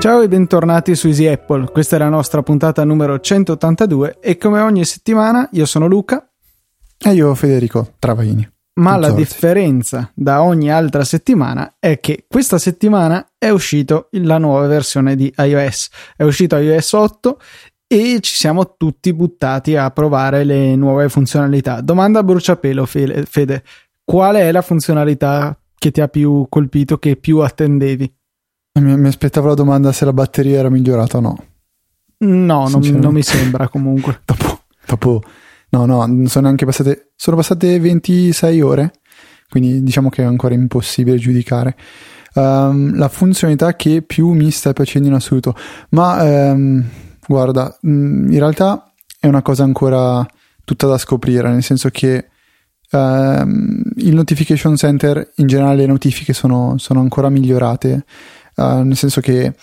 Ciao e bentornati su Easy Apple, questa è la nostra puntata numero 182 e come ogni settimana io sono Luca e io Federico Travaini. Ma la differenza da ogni altra settimana è che questa settimana è uscito la nuova versione di iOS, è uscito iOS 8 e ci siamo tutti buttati a provare le nuove funzionalità. Domanda a bruciapelo Fede, qual è la funzionalità che ti ha più colpito, che più attendevi? Mi, mi, aspettavo la domanda se la batteria era migliorata o no. No, non, non mi sembra comunque. dopo, dopo, no, no, sono anche passate, sono passate 26 ore, quindi diciamo che è ancora impossibile giudicare. Um, la funzionalità che più mi sta piacendo in assoluto, ma um, guarda, mm, in realtà è una cosa ancora tutta da scoprire, nel senso che um, il notification center, in generale le notifiche sono, sono ancora migliorate uh, nel senso che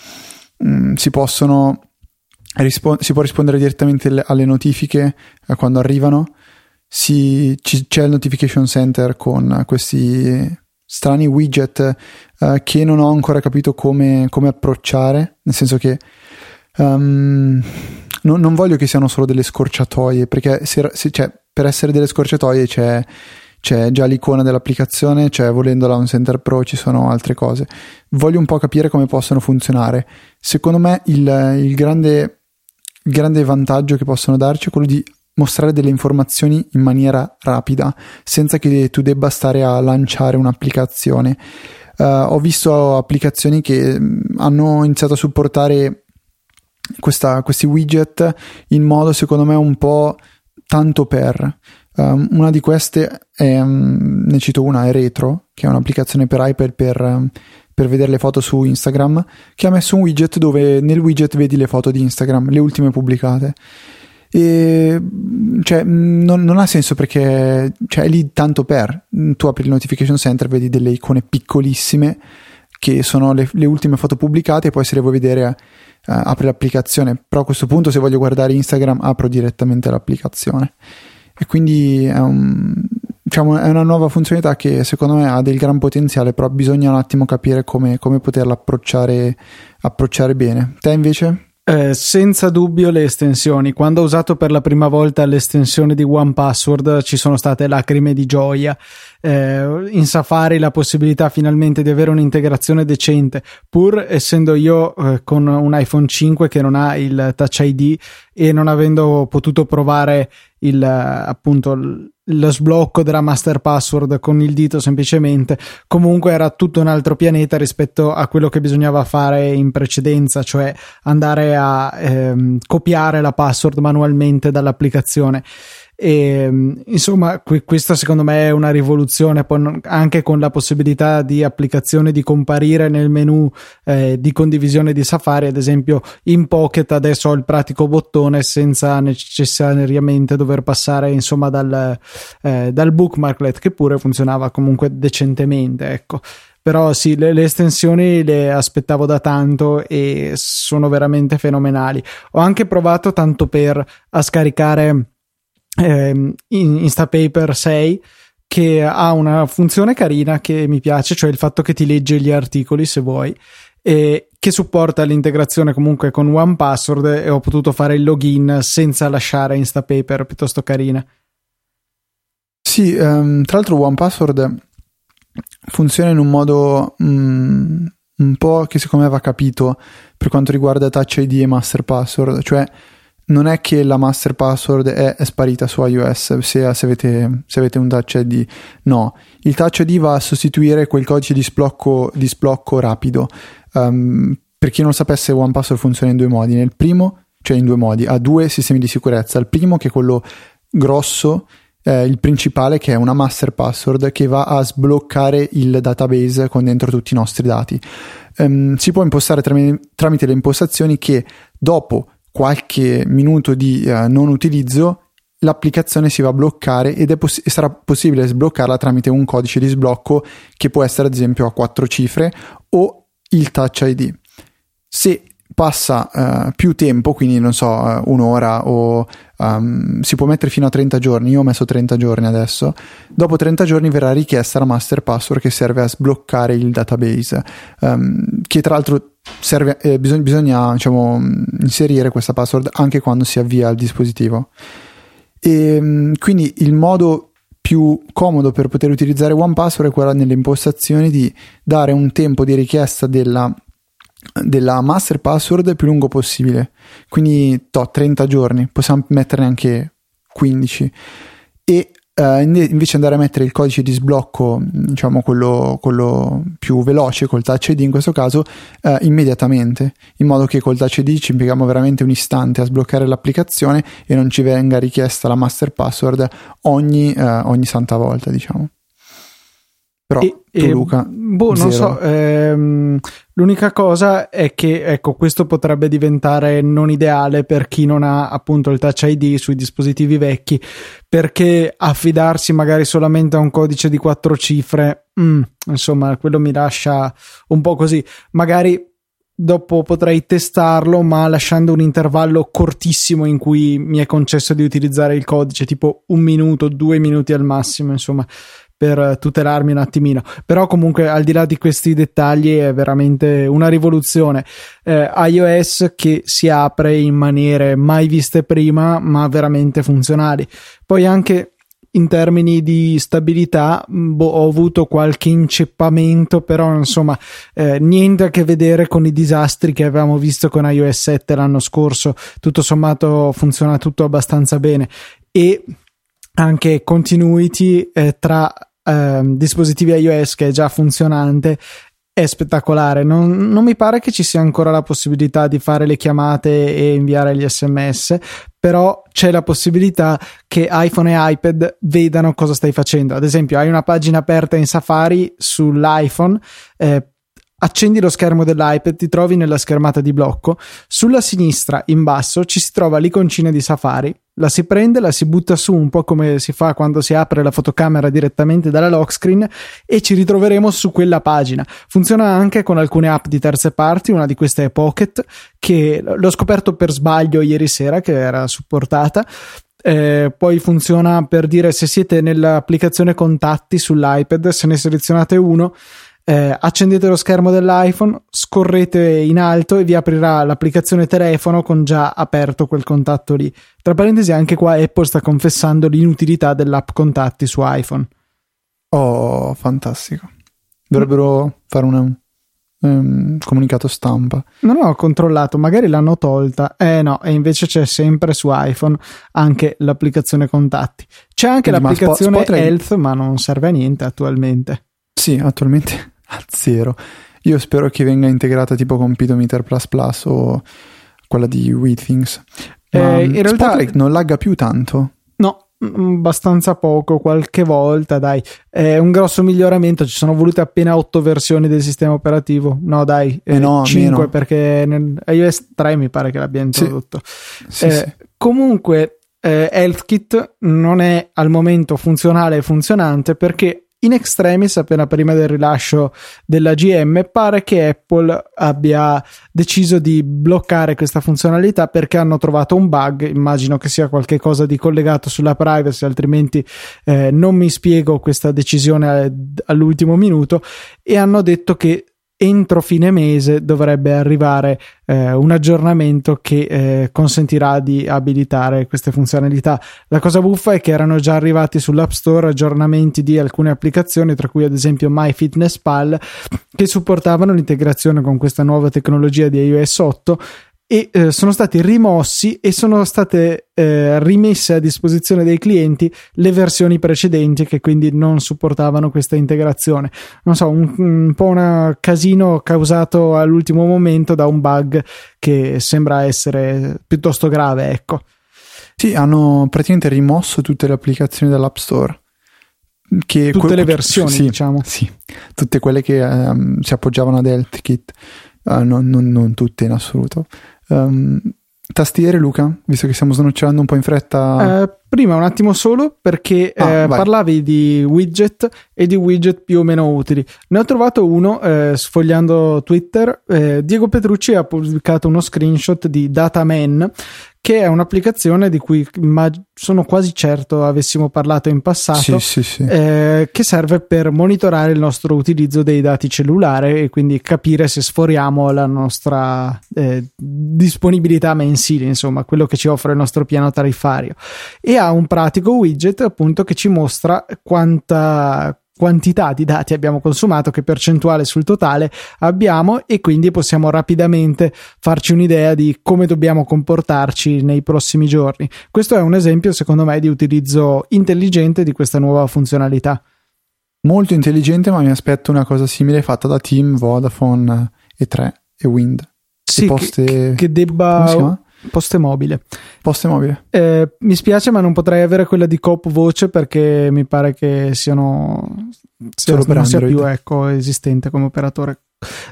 mm, si possono rispo- si può rispondere direttamente le- alle notifiche uh, quando arrivano. Si, c- c'è il notification center con questi strani widget uh, che non ho ancora capito come, come approcciare, nel senso che um, no, non voglio che siano solo delle scorciatoie, perché se, se, cioè, per essere delle scorciatoie c'è c'è già l'icona dell'applicazione, c'è volendo la un Center Pro, ci sono altre cose. Voglio un po' capire come possono funzionare. Secondo me il, il, grande, grande vantaggio che possono darci è quello di mostrare delle informazioni in maniera rapida, senza che tu debba stare a lanciare un'applicazione. Uh, ho visto applicazioni che mm, hanno iniziato a supportare questa, questi widget in modo secondo me un po' tanto per Um, una di queste è, um, ne cito una, è Retro, che è un'applicazione per iPad per, um, per, vedere le foto su Instagram, che ha messo un widget dove nel widget vedi le foto di Instagram, le ultime pubblicate. E cioè, non, non, ha senso perché cioè, è lì tanto per. Tu apri il notification center, vedi delle icone piccolissime che sono le, le ultime foto pubblicate e poi se le vuoi vedere uh, apri l'applicazione. Però a questo punto se voglio guardare Instagram apro direttamente l'applicazione e quindi è, un, diciamo, è, una nuova funzionalità che secondo me ha del gran potenziale, però bisogna un attimo capire come, come poterla approcciare, approcciare bene. Te invece? Eh, senza dubbio le estensioni. Quando ho usato per la prima volta l'estensione di One Password ci sono state lacrime di gioia eh, in Safari la possibilità finalmente di avere un'integrazione decente, pur essendo io eh, con un iPhone 5 che non ha il Touch ID e non avendo potuto provare il appunto lo sblocco della master password con il dito semplicemente comunque era tutto un altro pianeta rispetto a quello che bisognava fare in precedenza cioè andare a ehm, copiare la password manualmente dall'applicazione e, insomma, qui, questa secondo me è una rivoluzione, poi anche con la possibilità di applicazione di comparire nel menu eh, di condivisione di Safari, ad esempio in Pocket adesso ho il pratico bottone senza necessariamente dover passare insomma dal, eh, dal bookmarklet che pure funzionava comunque decentemente, ecco però sì, le, le, estensioni le aspettavo da tanto e sono veramente fenomenali. Ho anche provato tanto per a scaricare eh, Instapaper 6 che ha una funzione carina che mi piace, cioè il fatto che ti legge gli articoli se vuoi e che supporta l'integrazione comunque con OnePassword e ho potuto fare il login senza lasciare Instapaper piuttosto carina. Sì, um, tra l'altro OnePassword funziona in un modo um, un po' che secondo me va capito per quanto riguarda Touch ID e Master Password, cioè non è che la master password è, è sparita su iOS se, se, avete, se, avete, un touch ID, no, il touch ID va a sostituire quel codice di sblocco, di sblocco rapido. Um, per chi non sapesse, OnePassword funziona in due modi. Nel primo, cioè in due modi, ha due sistemi di sicurezza. Il primo, che è quello grosso, eh, il principale, che è una master password che va a sbloccare il database con dentro tutti i nostri dati. Um, si può impostare tramite, tramite le impostazioni che dopo qualche minuto di uh, non utilizzo l'applicazione si va a bloccare ed poss- sarà possibile sbloccarla tramite un codice di sblocco che può essere ad esempio a quattro cifre o il Touch ID. Se passa uh, più tempo, quindi non so, uh, un'ora o um, si può mettere fino a 30 giorni, io ho messo 30 giorni adesso, dopo 30 giorni verrà richiesta la master password che serve a sbloccare il database, um, che tra l'altro serve, eh, bisogna, bisogna diciamo, inserire questa password anche quando si avvia il dispositivo. E, um, quindi il modo più comodo per poter utilizzare OnePassword è quello nelle impostazioni di dare un tempo di richiesta della della master password più lungo possibile. Quindi to, 30 giorni, possiamo metterne anche 15. Uh, invece andare a mettere il codice di sblocco, diciamo quello, quello più veloce col touch ID in questo caso, uh, immediatamente, in modo che col touch ID ci impieghiamo veramente un istante a sbloccare l'applicazione e non ci venga richiesta la master password ogni, uh, ogni santa volta, diciamo. Però e, tu, e, Luca, boh, non so. Ehm, l'unica cosa è che ecco, questo potrebbe diventare non ideale per chi non ha appunto il Touch ID sui dispositivi vecchi, perché affidarsi magari solamente a un codice di quattro cifre, mm, insomma, quello mi lascia un po' così. Magari dopo potrei testarlo, ma lasciando un intervallo cortissimo in cui mi è concesso di utilizzare il codice, tipo un minuto, due minuti al massimo, insomma per tutelarmi un attimino. Però comunque al di là di questi dettagli è veramente una rivoluzione. Eh, iOS che si apre in maniere mai viste prima, ma veramente funzionali. Poi anche in termini di stabilità boh, ho avuto qualche inceppamento, però insomma eh, niente a che vedere con i disastri che avevamo visto con iOS 7 l'anno scorso. Tutto sommato funziona tutto abbastanza bene e anche continuity eh, tra eh, dispositivi iOS che è già funzionante è spettacolare. Non, non, mi pare che ci sia ancora la possibilità di fare le chiamate e inviare gli sms, però c'è la possibilità che iPhone e iPad vedano cosa stai facendo. Ad esempio, hai una pagina aperta in Safari sull'iPhone. Eh, Accendi lo schermo dell'iPad, ti trovi nella schermata di blocco. Sulla sinistra, in basso, ci si trova l'iconcina di Safari. La si prende, la si butta su un po' come si fa quando si apre la fotocamera direttamente dalla lock screen e ci ritroveremo su quella pagina. Funziona anche con alcune app di terze parti, una di queste è Pocket, che l'ho scoperto per sbaglio ieri sera che era supportata. Eh, poi funziona per dire se siete nell'applicazione contatti sull'iPad, se ne selezionate uno eh, accendete lo schermo dell'iPhone, scorrete in alto e vi aprirà l'applicazione telefono con già aperto quel contatto lì. Tra parentesi, anche qua Apple sta confessando l'inutilità dell'app contatti su iPhone. Oh, fantastico. Dovrebbero mm. fare un um, comunicato stampa. Non ho controllato, magari l'hanno tolta. Eh no, e invece c'è sempre su iPhone anche l'applicazione contatti. C'è anche Quindi, l'applicazione ma Sp- Spotify... Health, ma non serve a niente attualmente. Sì, attualmente a zero. Io spero che venga integrata tipo con Pedometer o quella di WeThings. Eh, in realtà Spotlight non lagga più tanto. No, mm, abbastanza poco, qualche volta, dai. È un grosso miglioramento, ci sono volute appena 8 versioni del sistema operativo. No, dai, eh, no, 5 meno. perché nel iOS 3 mi pare che l'abbia introdotto. Sì. Eh, sì, Comunque, eh, HealthKit non è al momento funzionale e funzionante perché in extremis, appena prima del rilascio della GM, pare che Apple abbia deciso di bloccare questa funzionalità perché hanno trovato un bug. Immagino che sia qualcosa di collegato sulla privacy, altrimenti eh, non mi spiego questa decisione all'ultimo minuto. E hanno detto che entro fine mese dovrebbe arrivare eh, un aggiornamento che eh, consentirà di abilitare queste funzionalità. La cosa buffa è che erano già arrivati sull'App Store aggiornamenti di alcune applicazioni, tra cui ad esempio MyFitnessPal, che supportavano l'integrazione con questa nuova tecnologia di iOS 8 e eh, sono stati rimossi e sono state eh, rimesse a disposizione dei clienti le versioni precedenti che quindi non supportavano questa integrazione. Non so, un, un po' un casino causato all'ultimo momento da un bug che sembra essere piuttosto grave, ecco. Sì, hanno praticamente rimosso tutte le applicazioni dell'App Store. Che tutte que- le versioni, sì, diciamo. Sì, tutte quelle che um, si appoggiavano ad HealthKit. Uh, non, non, non tutte in assoluto. Um, tastiere, Luca, visto che stiamo snocciolando un po' in fretta. Eh, prima un attimo solo perché ah, eh, parlavi di widget e di widget più o meno utili. Ne ho trovato uno eh, sfogliando Twitter. Eh, Diego Petrucci ha pubblicato uno screenshot di Dataman che è un'applicazione di cui sono quasi certo avessimo parlato in passato, sì, sì, sì. Eh, che serve per monitorare il nostro utilizzo dei dati cellulari e quindi capire se sforiamo la nostra eh, disponibilità mensile, insomma, quello che ci offre il nostro piano tariffario. E ha un pratico widget appunto che ci mostra quanta quantità di dati abbiamo consumato, che percentuale sul totale abbiamo e quindi possiamo rapidamente farci un'idea di come dobbiamo comportarci nei prossimi giorni. Questo è un esempio, secondo me, di utilizzo intelligente di questa nuova funzionalità. Molto intelligente, ma mi aspetto una cosa simile fatta da Team, Vodafone e 3 e Wind. Sì, poste... che, che debba Poste mobile. Poste mobile. Eh, mi spiace, ma non potrei avere quella di Coop Voce perché mi pare che siano. Solo per non sia più ecco, esistente come operatore.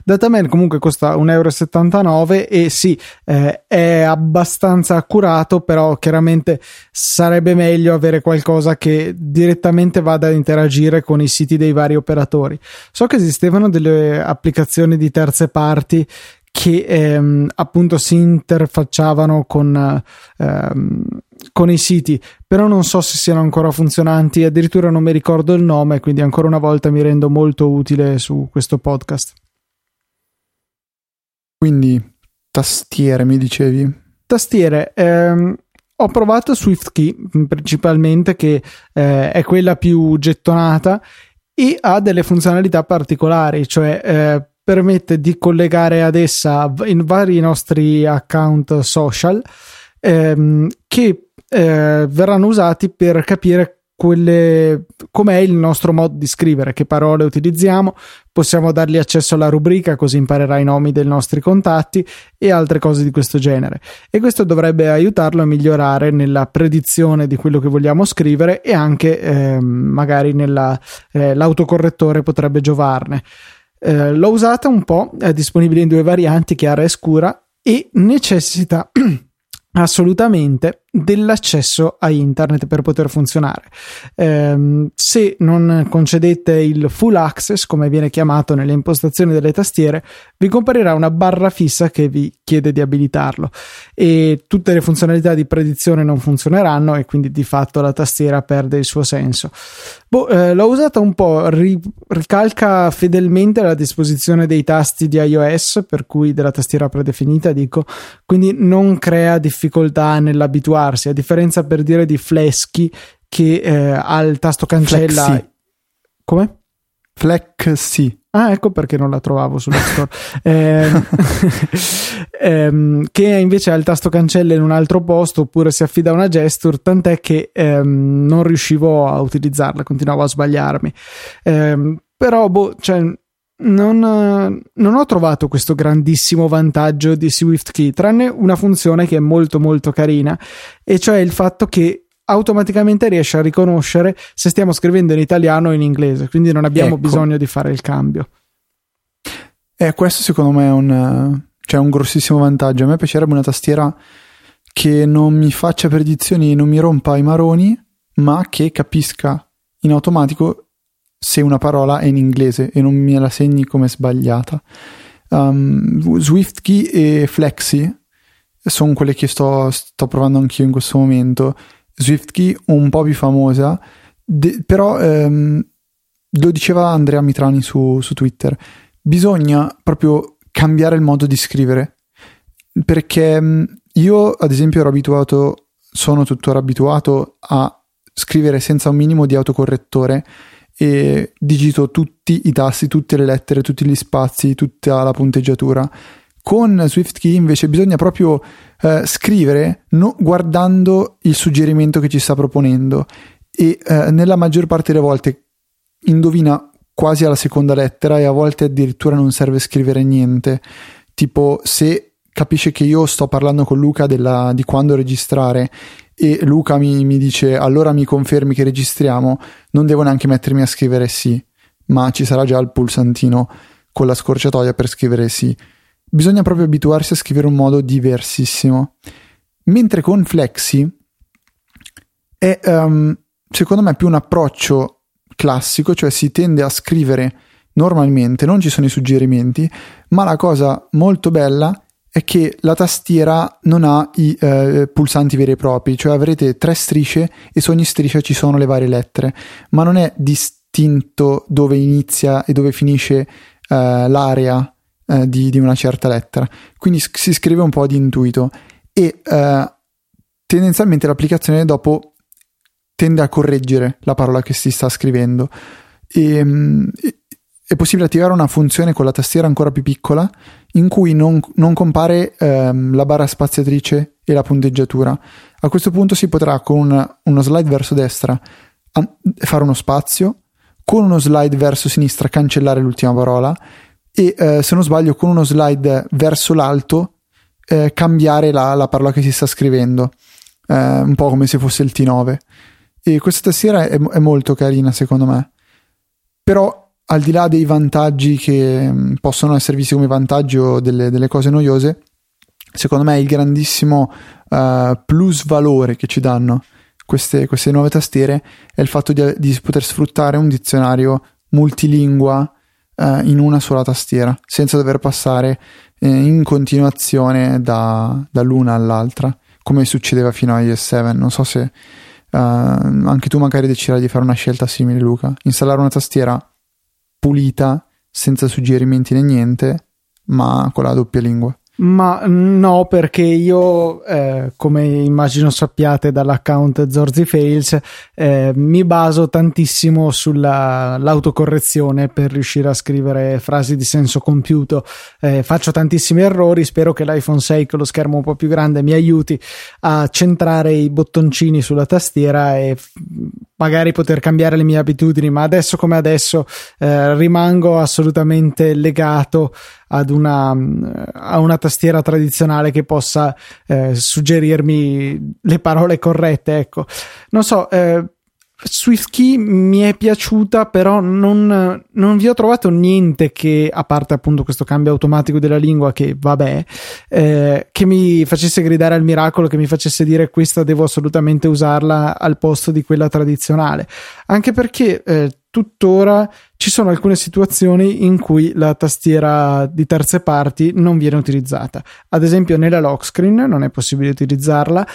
Dataman comunque costa 1,79 euro e sì, eh, è abbastanza accurato, però chiaramente sarebbe meglio avere qualcosa che direttamente vada ad interagire con i siti dei vari operatori. So che esistevano delle applicazioni di terze parti che ehm, appunto si interfacciavano con, ehm, con i siti, però non so se siano ancora funzionanti, addirittura non mi ricordo il nome, quindi ancora una volta mi rendo molto utile su questo podcast. Quindi tastiere mi dicevi? Tastiere, ehm, ho provato SwiftKey principalmente che eh, è quella più gettonata e ha delle funzionalità particolari, cioè eh, permette di collegare ad essa in vari nostri account social ehm, che eh, verranno usati per capire quelle, com'è il nostro modo di scrivere, che parole utilizziamo, possiamo dargli accesso alla rubrica così imparerà i nomi dei nostri contatti e altre cose di questo genere. E questo dovrebbe aiutarlo a migliorare nella predizione di quello che vogliamo scrivere e anche eh, magari nella, eh, l'autocorrettore potrebbe giovarne. Eh, l'ho usata un po', è disponibile in due varianti, chiara e scura, e necessita assolutamente dell'accesso a internet per poter funzionare. Eh, se non concedete il full access, come viene chiamato nelle impostazioni delle tastiere, vi comparirà una barra fissa che vi chiede di abilitarlo e tutte le funzionalità di predizione non funzioneranno e quindi di fatto la tastiera perde il suo senso. Boh, eh, l'ho usata un po', ri- ricalca fedelmente la disposizione dei tasti di iOS, per cui della tastiera predefinita, dico, quindi non crea difficoltà nell'abituarsi farsi, a differenza per dire di Fleschi che eh, ha il tasto cancella. Flexi. Come? Flexi. Ah, ecco perché non la trovavo sulla store. eh, ehm, che invece ha il tasto cancella in un altro posto oppure si affida a una gesture, tant'è che ehm, non riuscivo a utilizzarla, continuavo a sbagliarmi. Eh, però, boh, cioè, non, non, ho trovato questo grandissimo vantaggio di SwiftKey, tranne una funzione che è molto molto carina, e cioè il fatto che automaticamente riesce a riconoscere se stiamo scrivendo in italiano o in inglese, quindi non abbiamo ecco. bisogno di fare il cambio. Eh, questo secondo me è un, cioè un grossissimo vantaggio. A me piacerebbe una tastiera che non mi faccia predizioni, non mi rompa i maroni, ma che capisca in automatico se una parola è in inglese e non me la segni come sbagliata. Um, SwiftKey e Flexi sono quelle che sto, sto provando anch'io in questo momento. SwiftKey un po' più famosa, de- però um, lo diceva Andrea Mitrani su, su Twitter, bisogna proprio cambiare il modo di scrivere perché um, io ad esempio ero abituato, sono tuttora abituato a scrivere senza un minimo di autocorrettore e digito tutti i tasti, tutte le lettere, tutti gli spazi, tutta la punteggiatura. Con SwiftKey invece bisogna proprio eh, scrivere no, guardando il suggerimento che ci sta proponendo e eh, nella maggior parte delle volte indovina quasi alla seconda lettera e a volte addirittura non serve scrivere niente. Tipo se capisce che io sto parlando con Luca della, di quando registrare e Luca mi, mi dice allora mi confermi che registriamo, non devo neanche mettermi a scrivere sì, ma ci sarà già il pulsantino con la scorciatoia per scrivere sì. Bisogna proprio abituarsi a scrivere un modo diversissimo. Mentre con Flexi è um, secondo me più un approccio classico, cioè si tende a scrivere normalmente, non ci sono i suggerimenti, ma la cosa molto bella è che la tastiera non ha i eh, pulsanti veri e propri, cioè avrete tre strisce e su ogni striscia ci sono le varie lettere, ma non è distinto dove inizia e dove finisce eh, l'area eh, di, di, una certa lettera. Quindi si scrive un po' di intuito e eh, tendenzialmente l'applicazione dopo tende a correggere la parola che si sta scrivendo. E, mm, è possibile attivare una funzione con la tastiera ancora più piccola in cui non, non compare ehm, la barra spaziatrice e la punteggiatura. A questo punto si potrà con una, uno slide verso destra an- fare uno spazio, con uno slide verso sinistra cancellare l'ultima parola e eh, se non sbaglio con uno slide verso l'alto eh, cambiare la, la, parola che si sta scrivendo, eh, un po' come se fosse il T9. E questa tastiera è, è molto carina secondo me. Però al di là dei vantaggi che mm, possono essere visti come vantaggi o delle, delle cose noiose, secondo me il grandissimo uh, plus valore che ci danno queste, queste, nuove tastiere è il fatto di, di poter sfruttare un dizionario multilingua uh, in una sola tastiera, senza dover passare eh, in continuazione da, dall'una all'altra, come succedeva fino a iOS 7. Non so se uh, anche tu magari deciderai di fare una scelta simile, Luca. Installare una tastiera pulita, senza suggerimenti né niente, ma con la doppia lingua. Ma no, perché io, eh, come immagino sappiate dall'account Zorzi Fails, eh, mi baso tantissimo sull'autocorrezione per riuscire a scrivere frasi di senso compiuto. Eh, faccio tantissimi errori, spero che l'iPhone 6 con lo schermo un po' più grande mi aiuti a centrare i bottoncini sulla tastiera e magari poter cambiare le mie abitudini, ma adesso come adesso eh, rimango assolutamente legato ad una, a una tastiera tradizionale che possa eh, suggerirmi le parole corrette. Ecco, non so. Eh, SwiftKey mi è piaciuta, però non, non, vi ho trovato niente che, a parte appunto questo cambio automatico della lingua, che vabbè, eh, che mi facesse gridare al miracolo, che mi facesse dire questa devo assolutamente usarla al posto di quella tradizionale. Anche perché eh, tuttora ci sono alcune situazioni in cui la tastiera di terze parti non viene utilizzata. Ad esempio, nella lock screen non è possibile utilizzarla.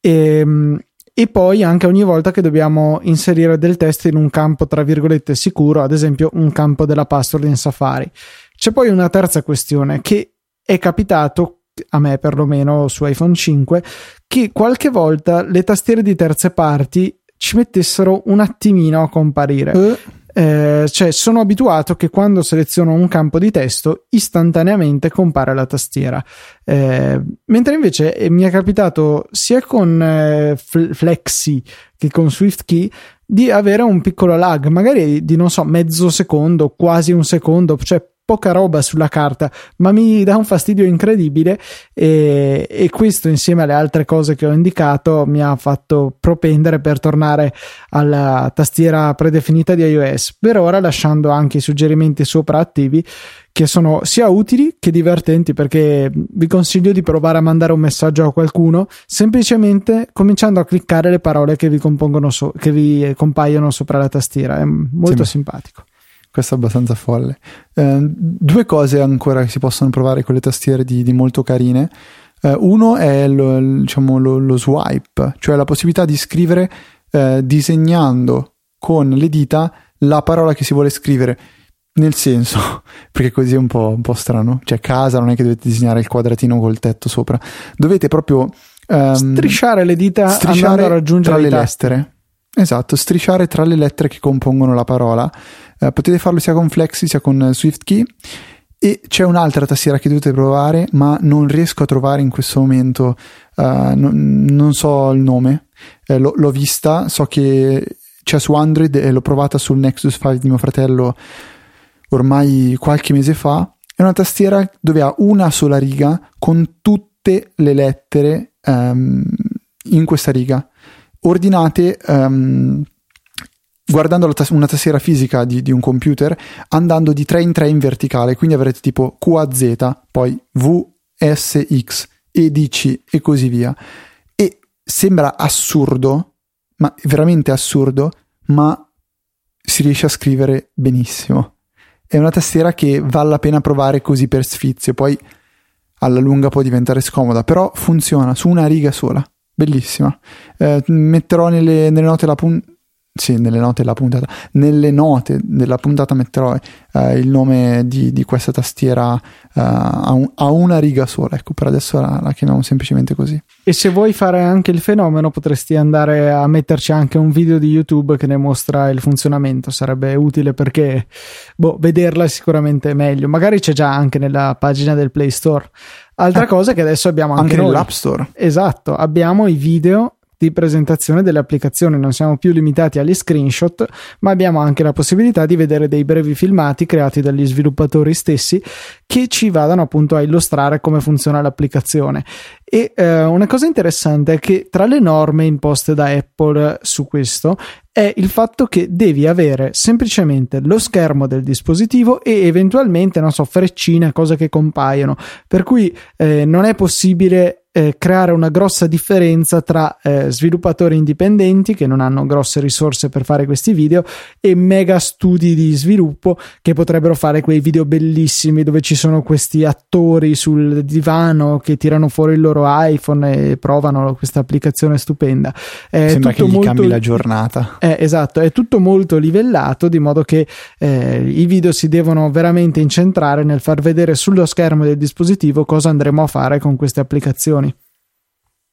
E, ehm, e poi anche ogni volta che dobbiamo inserire del testo in un campo tra virgolette sicuro, ad esempio un campo della password in Safari. C'è poi una terza questione che è capitato a me perlomeno su iPhone 5 che qualche volta le tastiere di terze parti ci mettessero un attimino a comparire. Uh. Eh, cioè sono abituato che quando seleziono un campo di testo istantaneamente compare la tastiera. Eh, mentre invece eh, mi è capitato sia con eh, Flexi che con SwiftKey di avere un piccolo lag magari di non so mezzo secondo quasi un secondo cioè poca roba sulla carta, ma mi dà un fastidio incredibile e, e, questo insieme alle altre cose che ho indicato mi ha fatto propendere per tornare alla tastiera predefinita di iOS, per ora lasciando anche i suggerimenti sopra attivi che sono sia utili che divertenti perché vi consiglio di provare a mandare un messaggio a qualcuno semplicemente cominciando a cliccare le parole che vi, so- che vi compaiono sopra la tastiera, è molto sì, simpatico questo è abbastanza folle. Eh, due cose ancora che si possono provare con le tastiere di, di molto carine. Eh, uno è lo, diciamo, lo, lo, swipe, cioè la possibilità di scrivere eh, disegnando con le dita la parola che si vuole scrivere. Nel senso, perché così è un po', un po', strano. Cioè, casa non è che dovete disegnare il quadratino col tetto sopra, dovete proprio um, strisciare le dita strisciare a raggiungere tra le lettere. Esatto, strisciare tra le lettere che compongono la parola. Uh, potete farlo sia con Flexi sia con SwiftKey. E c'è un'altra tastiera che dovete provare, ma non riesco a trovare in questo momento, uh, non, non, so il nome. Eh, l'ho, l'ho, vista, so che c'è su Android e l'ho provata sul Nexus 5 di mio fratello ormai qualche mese fa. È una tastiera dove ha una sola riga con tutte le lettere um, in questa riga ordinate um, guardando tas- una tastiera fisica di, di, un computer andando di 3 in 3 in verticale quindi avrete tipo QAZ poi VSX EDC e così via e sembra assurdo ma veramente assurdo, ma si riesce a scrivere benissimo. È una tastiera che vale la pena provare così per sfizio, poi alla lunga può diventare scomoda, però funziona su una riga sola. Bellissima. Eh, metterò nelle, nelle note la puntata sì, nelle note della puntata, nelle note della puntata metterò eh, il nome di, di questa tastiera eh, a, un, a, una riga sola, ecco, per adesso la, la, chiamiamo semplicemente così. E se vuoi fare anche il fenomeno, potresti andare a metterci anche un video di YouTube che ne mostra il funzionamento, sarebbe utile perché boh, vederla è sicuramente meglio. Magari c'è già anche nella pagina del Play Store. Altra ah, cosa che adesso abbiamo anche, anche nell'App Store. Esatto, abbiamo i video di presentazione delle applicazioni, non siamo più limitati agli screenshot, ma abbiamo anche la possibilità di vedere dei brevi filmati creati dagli sviluppatori stessi che ci vadano appunto a illustrare come funziona l'applicazione. E eh, una cosa interessante è che tra le norme imposte da Apple su questo è il fatto che devi avere semplicemente lo schermo del dispositivo e eventualmente, non so, freccine, cose che compaiono. Per cui eh, non è possibile eh, creare una grossa differenza tra eh, sviluppatori indipendenti che non hanno grosse risorse per fare questi video e mega studi di sviluppo che potrebbero fare quei video bellissimi dove ci sono questi attori sul divano che tirano fuori il loro iPhone e provano questa applicazione stupenda. È Sembra che gli molto... cambi la giornata. Eh, esatto, è tutto molto livellato di modo che eh, i video si devono veramente incentrare nel far vedere sullo schermo del dispositivo cosa andremo a fare con queste applicazioni.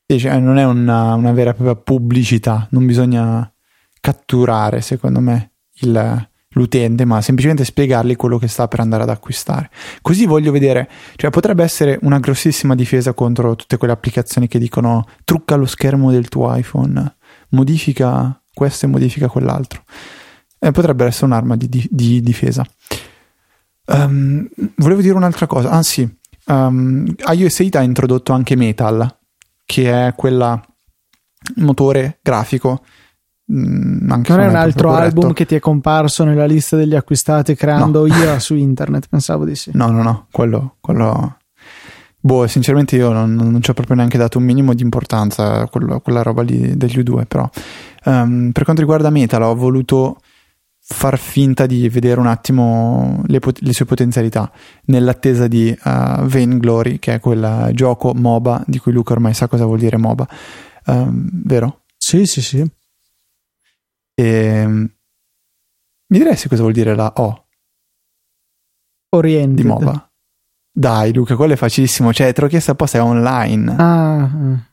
Cioè, non è una, una, vera e propria pubblicità, non bisogna catturare, secondo me, il, l'utente, ma semplicemente spiegargli quello che sta per andare ad acquistare. Così voglio vedere, cioè potrebbe essere una grossissima difesa contro tutte quelle applicazioni che dicono trucca lo schermo del tuo iPhone, modifica questo e modifica quell'altro. Eh, potrebbe essere un'arma di, di, di difesa. Um, volevo dire un'altra cosa, sì, um, iOS 8 ha introdotto anche Metal, che è quella motore grafico. Mm, anche non è un altro album che ti è comparso nella lista degli acquistati creando no. io su internet, pensavo di sì. No, no, no, quello, quello... Boh, sinceramente io non, non, ci ho proprio neanche dato un minimo di importanza a quella roba lì degli U2, però um, per quanto riguarda Metal ho voluto far finta di vedere un attimo le, pot- le sue potenzialità nell'attesa di uh, Vain Glory, che è quel gioco MOBA di cui Luca ormai sa cosa vuol dire MOBA, um, vero? Sì, sì, sì. E, ehm, mi diresti cosa vuol dire la O? Oriente. Di MOBA. Dai, Luca, quello è facilissimo. Cioè, te l'ho chiesto apposta, è online. Ah. ah.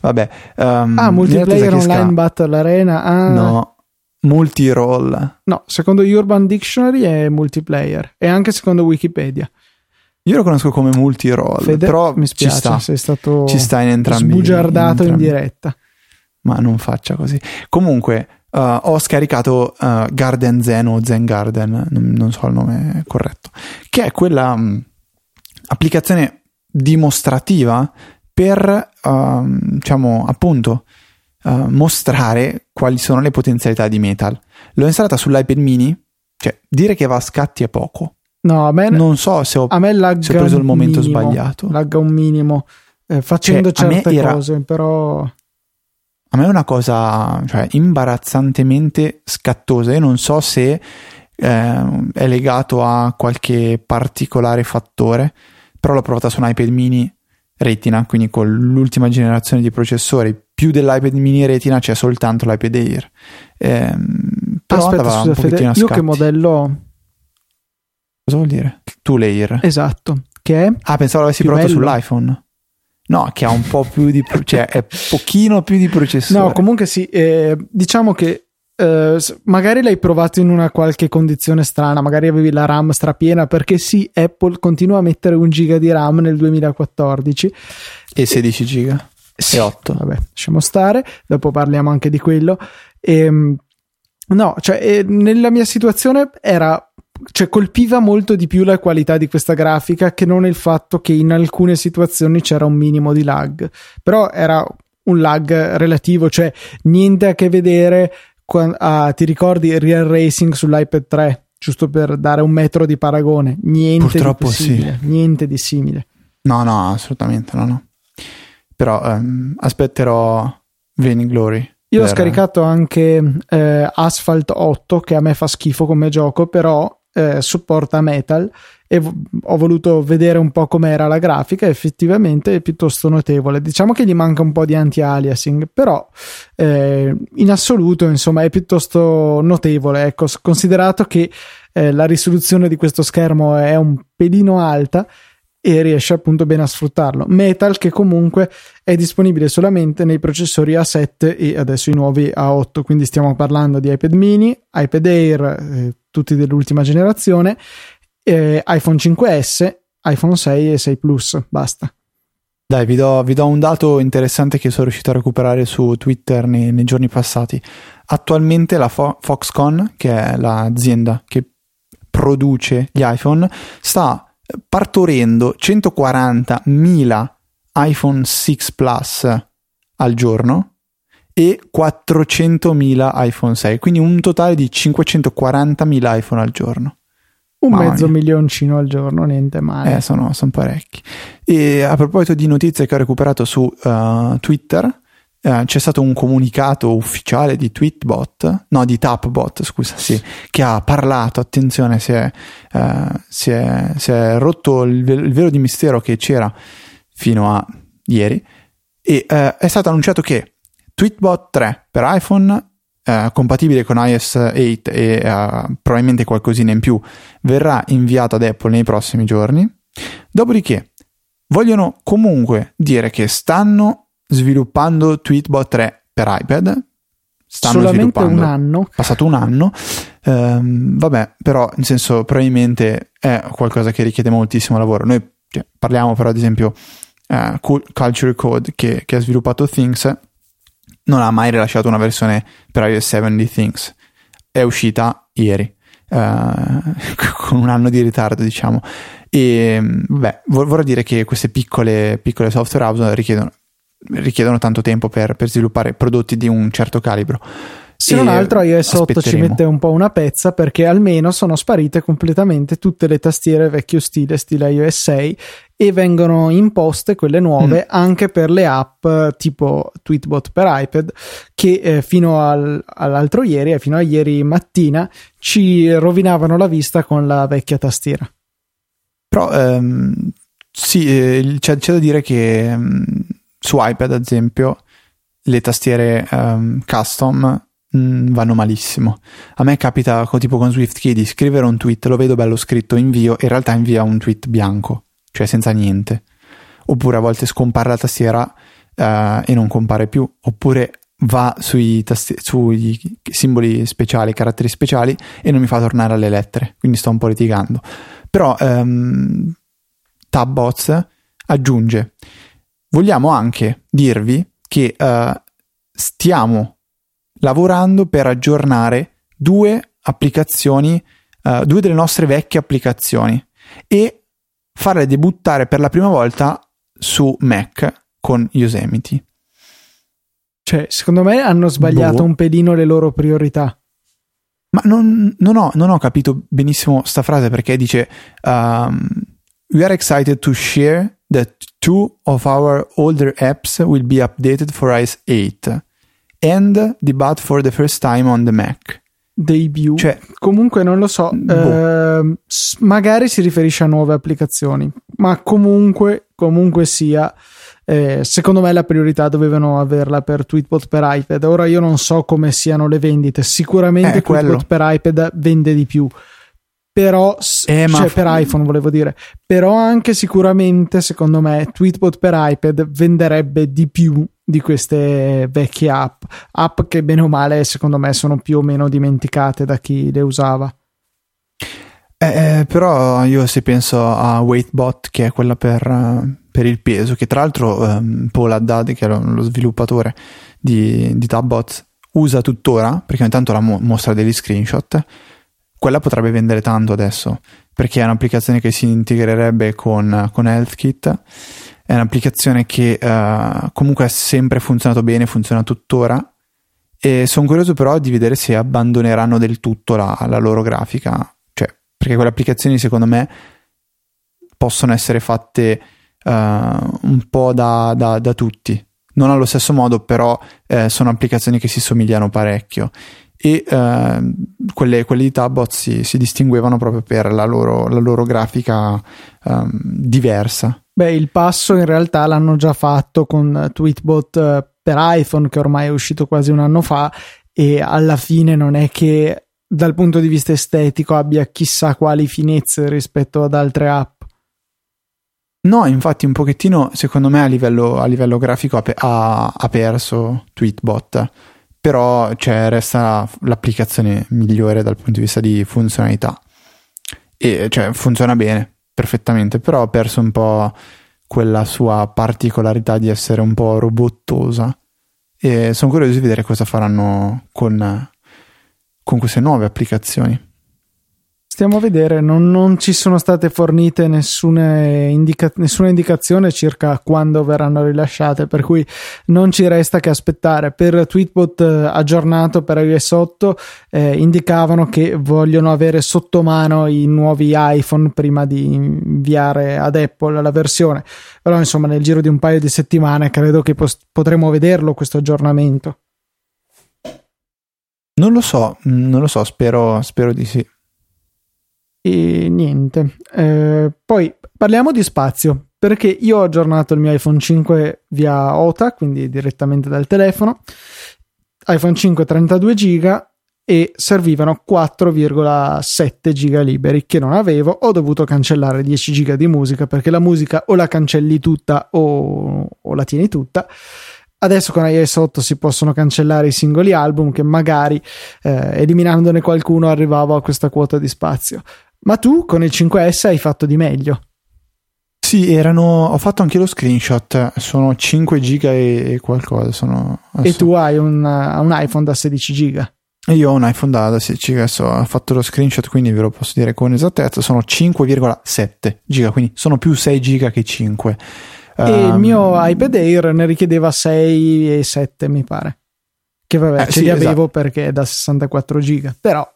Vabbè. Um, ah, multiplayer online battle arena. Ah. No, multi-role. No, secondo Urban Dictionary è multiplayer e anche secondo Wikipedia. Io lo conosco come multi-role, Fede, però mi spiace, ci sta, sei stato ci sta in entrambi. Sbugiardato in, entrambi. in diretta. Ma non faccia così. Comunque, uh, ho scaricato uh, Garden Zen o Zen Garden, non, non, so il nome corretto, che è quella um, applicazione dimostrativa per, uh, diciamo, appunto, uh, mostrare quali sono le potenzialità di Metal. L'ho installata sull'iPad mini, cioè dire che va a scatti è poco. No, a me non so se ho, a me se ho preso il momento minimo, sbagliato. Lagga un minimo eh, facendo cioè, certe era, cose, però a me è una cosa cioè, imbarazzantemente scattosa. Io non so se eh, è legato a qualche particolare fattore, però l'ho provata su un iPad mini Retina, quindi con l'ultima generazione di processori più dell'iPad mini Retina c'è soltanto l'iPad Air. Ehm, però Aspetta, scusa, Fede, io che modello ho? Cosa vuol dire? Tu l'Air. Esatto. Che è? Ah, pensavo l'avessi provato bello. sull'iPhone. No, che ha un po' più di... cioè è pochino più di processore. No, comunque sì, eh, diciamo che eh, magari l'hai provato in una qualche condizione strana, magari avevi la RAM strapiena, perché sì, Apple continua a mettere un giga di RAM nel 2014 e 16 giga sì, e 8. Vabbè, lasciamo stare, dopo parliamo anche di quello. E, ehm, no, cioè, eh, nella mia situazione era cioè colpiva molto di più la qualità di questa grafica che non il fatto che in alcune situazioni c'era un minimo di lag. Però era un lag relativo, cioè niente a che vedere ah, ti ricordi Real Racing sull'iPad 3? Giusto per dare un metro di paragone. Niente Purtroppo di simile. Sì. Niente di simile. No, no, assolutamente no, no. Però ehm, aspetterò Vain Glory Io per... ho scaricato anche eh, Asphalt 8 che a me fa schifo come gioco, però eh, supporta Metal e v- ho voluto vedere un po' com'era la grafica effettivamente è piuttosto notevole. Diciamo che gli manca un po' di anti-aliasing però eh, in assoluto insomma è piuttosto notevole. Ecco considerato che eh, la risoluzione di questo schermo è un pelino alta e riesce appunto bene a sfruttarlo. Metal che comunque è disponibile solamente nei processori A7 e adesso i nuovi A8, quindi stiamo parlando di iPad mini, iPad Air, eh, tutti dell'ultima generazione, eh, iPhone 5S, iPhone 6 e 6 Plus, basta. Dai, vi do, vi do, un dato interessante che sono riuscito a recuperare su Twitter nei, nei giorni passati. Attualmente la Fo- Foxconn, che è l'azienda che produce gli iPhone, sta partorendo 140.000 iPhone 6 Plus al giorno e 400.000 iPhone 6, quindi un totale di 540.000 iPhone al giorno. Un Mamma mezzo mia. milioncino al giorno, niente male. Eh, sono, sono, parecchi. E a proposito di notizie che ho recuperato su uh, Twitter, Uh, c'è stato un comunicato ufficiale di Tweetbot, no di Tapbot, scusa, sì, che ha parlato, attenzione, si è, uh, si è, si è rotto il, il, velo di mistero che c'era fino a ieri e uh, è stato annunciato che Tweetbot 3 per iPhone, compatibile con iOS 8 e probabilmente qualcosina in più, verrà inviato ad Apple nei prossimi giorni. Dopodiché vogliono comunque dire che stanno sviluppando Tweetbot 3 per iPad. Stanno Solamente un anno. Passato un anno. Um, vabbè, però, nel senso, probabilmente è qualcosa che richiede moltissimo lavoro. Noi cioè, parliamo però, ad esempio, uh, Culture Code che, che ha sviluppato Things non ha mai rilasciato una versione per iOS 7 di Things. È uscita ieri. Uh, con un anno di ritardo, diciamo. E beh, vorrei dire che queste piccole, piccole software house richiedono richiedono tanto tempo per, per sviluppare prodotti di un certo calibro. Se non altro iOS 8 ci mette un po' una pezza perché almeno sono sparite completamente tutte le tastiere vecchio stile, stile iOS 6 e vengono imposte quelle nuove mm. anche per le app tipo Tweetbot per iPad che eh, fino al, all'altro ieri e fino a ieri mattina ci rovinavano la vista con la vecchia tastiera. Però ehm, sì, eh, c'è, c'è, da dire che ehm, su iPad, ad esempio, le tastiere um, custom mh, mm, vanno malissimo. A me capita tipo con SwiftKey di scrivere un tweet, lo vedo bello scritto, invio, in realtà invia un tweet bianco, cioè senza niente. Oppure a volte scompare la tastiera uh, e non compare più, oppure va sui, tasti- sui simboli speciali, caratteri speciali e non mi fa tornare alle lettere, quindi sto un po' litigando. Però um, Tabbots aggiunge vogliamo anche dirvi che uh, stiamo lavorando per aggiornare due applicazioni, uh, due delle nostre vecchie applicazioni e farle debuttare per la prima volta su Mac con Yosemite. Cioè, secondo me hanno sbagliato boh. un pelino le loro priorità. Ma non, non, ho, non, ho, capito benissimo sta frase perché dice um, We are excited to share that two of our older apps will be updated for iOS 8 and debut for the first time on the Mac. Debut. Cioè, comunque non lo so, boh. eh, magari si riferisce a nuove applicazioni, ma comunque, comunque sia, eh, secondo me la priorità dovevano averla per Tweetbot per iPad. Ora io non so come siano le vendite, sicuramente eh, Tweetbot per iPad vende di più però eh, cioè per iPhone volevo dire. Però anche sicuramente secondo me Tweetbot per iPad venderebbe di più di queste vecchie app. App che bene o male secondo me sono più o meno dimenticate da chi le usava. Eh, eh però io se penso a Weightbot che è quella per, per il peso che tra l'altro um, Paul Haddad che lo, lo sviluppatore di, di Tabbot usa tuttora perché ogni tanto la mo- mostra degli screenshot quella potrebbe vendere tanto adesso perché è un'applicazione che si integrerebbe con, con HealthKit. È un'applicazione che uh, comunque ha sempre funzionato bene, funziona tuttora. E sono curioso però di vedere se abbandoneranno del tutto la, la loro grafica. Cioè, perché quelle applicazioni secondo me possono essere fatte uh, un po' da, da, da tutti. non allo stesso modo, però eh, sono applicazioni che si somigliano parecchio e eh, quelle, quelle, di Tabbot si, si, distinguevano proprio per la loro, la loro grafica um, diversa. Beh, il passo in realtà l'hanno già fatto con Tweetbot eh, per iPhone, che ormai è uscito quasi un anno fa, e alla fine non è che dal punto di vista estetico abbia chissà quali finezze rispetto ad altre app. No, infatti un pochettino secondo me a livello, a livello grafico ha, ha, perso Tweetbot, però cioè, resta l'applicazione migliore dal punto di vista di funzionalità. E cioè funziona bene, perfettamente, però ha perso un po' quella sua particolarità di essere un po' robottosa. E sono curioso di vedere cosa faranno con, con queste nuove applicazioni. Stiamo a vedere, non, non ci sono state fornite nessuna, indica- nessuna, indicazione circa quando verranno rilasciate, per cui non ci resta che aspettare. Per Tweetbot eh, aggiornato per iOS 8 eh, indicavano che vogliono avere sotto mano i nuovi iPhone prima di inviare ad Apple la versione, però insomma nel giro di un paio di settimane credo che pos- potremo vederlo questo aggiornamento. Non lo so, non lo so, spero, spero di sì. E niente. Eh, poi parliamo di spazio, perché io ho aggiornato il mio iPhone 5 via OTA, quindi direttamente dal telefono. iPhone 5 32 GB e servivano 4,7 giga liberi che non avevo. Ho dovuto cancellare 10 giga di musica perché la musica o la cancelli tutta o, o la tieni tutta. Adesso con iOS 8 si possono cancellare i singoli album che magari eh, eliminandone qualcuno arrivavo a questa quota di spazio. Ma tu con il 5S hai fatto di meglio. Sì, erano. Ho fatto anche lo screenshot. Sono 5 giga e, qualcosa. Sono, e tu hai un, un, iPhone da 16 giga. E io ho un iPhone da, da 16 giga. Ho fatto lo screenshot, quindi ve lo posso dire con esattezza. Sono 5,7 giga, quindi sono più 6 giga che 5. E um, il ehm, mio iPad Air ne richiedeva 6 e 7, mi pare. Che vabbè, eh, ce sì, li avevo esatto. perché è da 64 giga. Però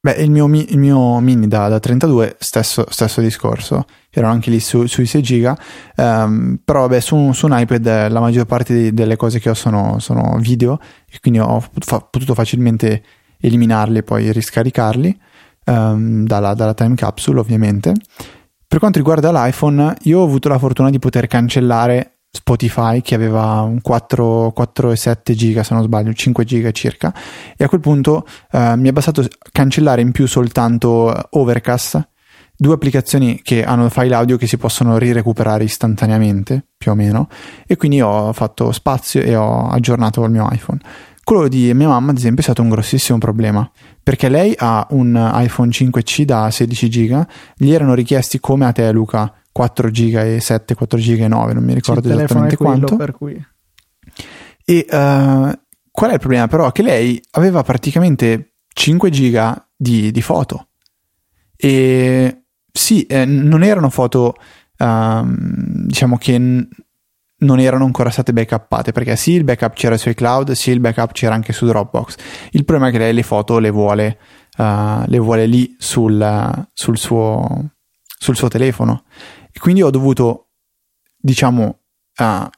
Beh, il mio, il mio mini da, da 32, stesso, stesso, discorso, erano anche lì su, sui 6 giga, um, però vabbè, su, su, un iPad la maggior parte di, delle cose che ho sono, sono video e quindi ho fa, potuto facilmente eliminarli e poi riscaricarli um, dalla, dalla time capsule ovviamente. Per quanto riguarda l'iPhone, io ho avuto la fortuna di poter cancellare Spotify che aveva un 4, 4,7 giga se non sbaglio 5 giga circa. E a quel punto eh, mi è bastato cancellare in più soltanto Overcast due applicazioni che hanno file audio che si possono rirecuperare istantaneamente più o meno e quindi ho fatto spazio e ho aggiornato il mio iPhone. Quello di mia mamma ad esempio è stato un grossissimo problema perché lei ha un iPhone 5C da 16 giga gli erano richiesti come a te Luca 4 giga e 7, 4 giga e 9, non mi ricordo esattamente quanto. Per cui. E uh, qual è il problema però? Che lei aveva praticamente 5 giga di, di foto. E sì, eh, non erano foto, um, diciamo che n- non erano ancora state backuppate, perché sì, il backup c'era sui cloud, sì, il backup c'era anche su Dropbox. Il problema è che lei le foto le vuole, uh, le vuole lì sul, sul, suo, sul suo telefono quindi ho dovuto, diciamo, uh,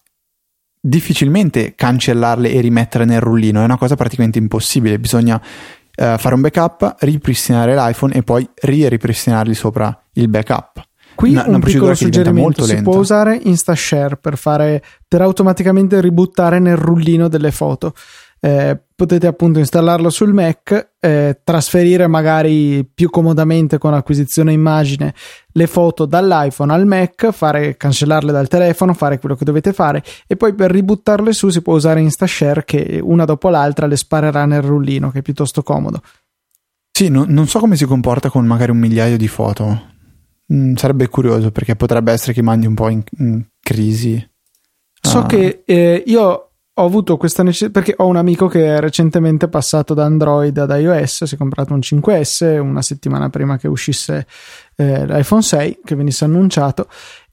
difficilmente cancellarle e rimettere nel rullino. È una cosa praticamente impossibile. Bisogna uh, fare un backup, ripristinare l'iPhone e poi ripristinarli sopra il backup. Qui una, un una piccolo suggerimento, si può usare InstaShare per, fare, per automaticamente ributtare nel rullino delle foto eh, potete appunto installarlo sul Mac, eh, trasferire magari più comodamente con acquisizione immagine le foto dall'iPhone al Mac, fare, cancellarle dal telefono, fare quello che dovete fare e poi per ributtarle su si può usare InstaShare che una dopo l'altra le sparerà nel rullino che è piuttosto comodo. Sì, no, non so come si comporta con magari un migliaio di foto. Mm, sarebbe curioso perché potrebbe essere che mandi un po' in, in crisi. So ah. che eh, io ho avuto questa necessità perché ho un amico che è recentemente passato da Android ad iOS, si è comprato un 5S una settimana prima che uscisse eh, l'iPhone 6, che venisse annunciato,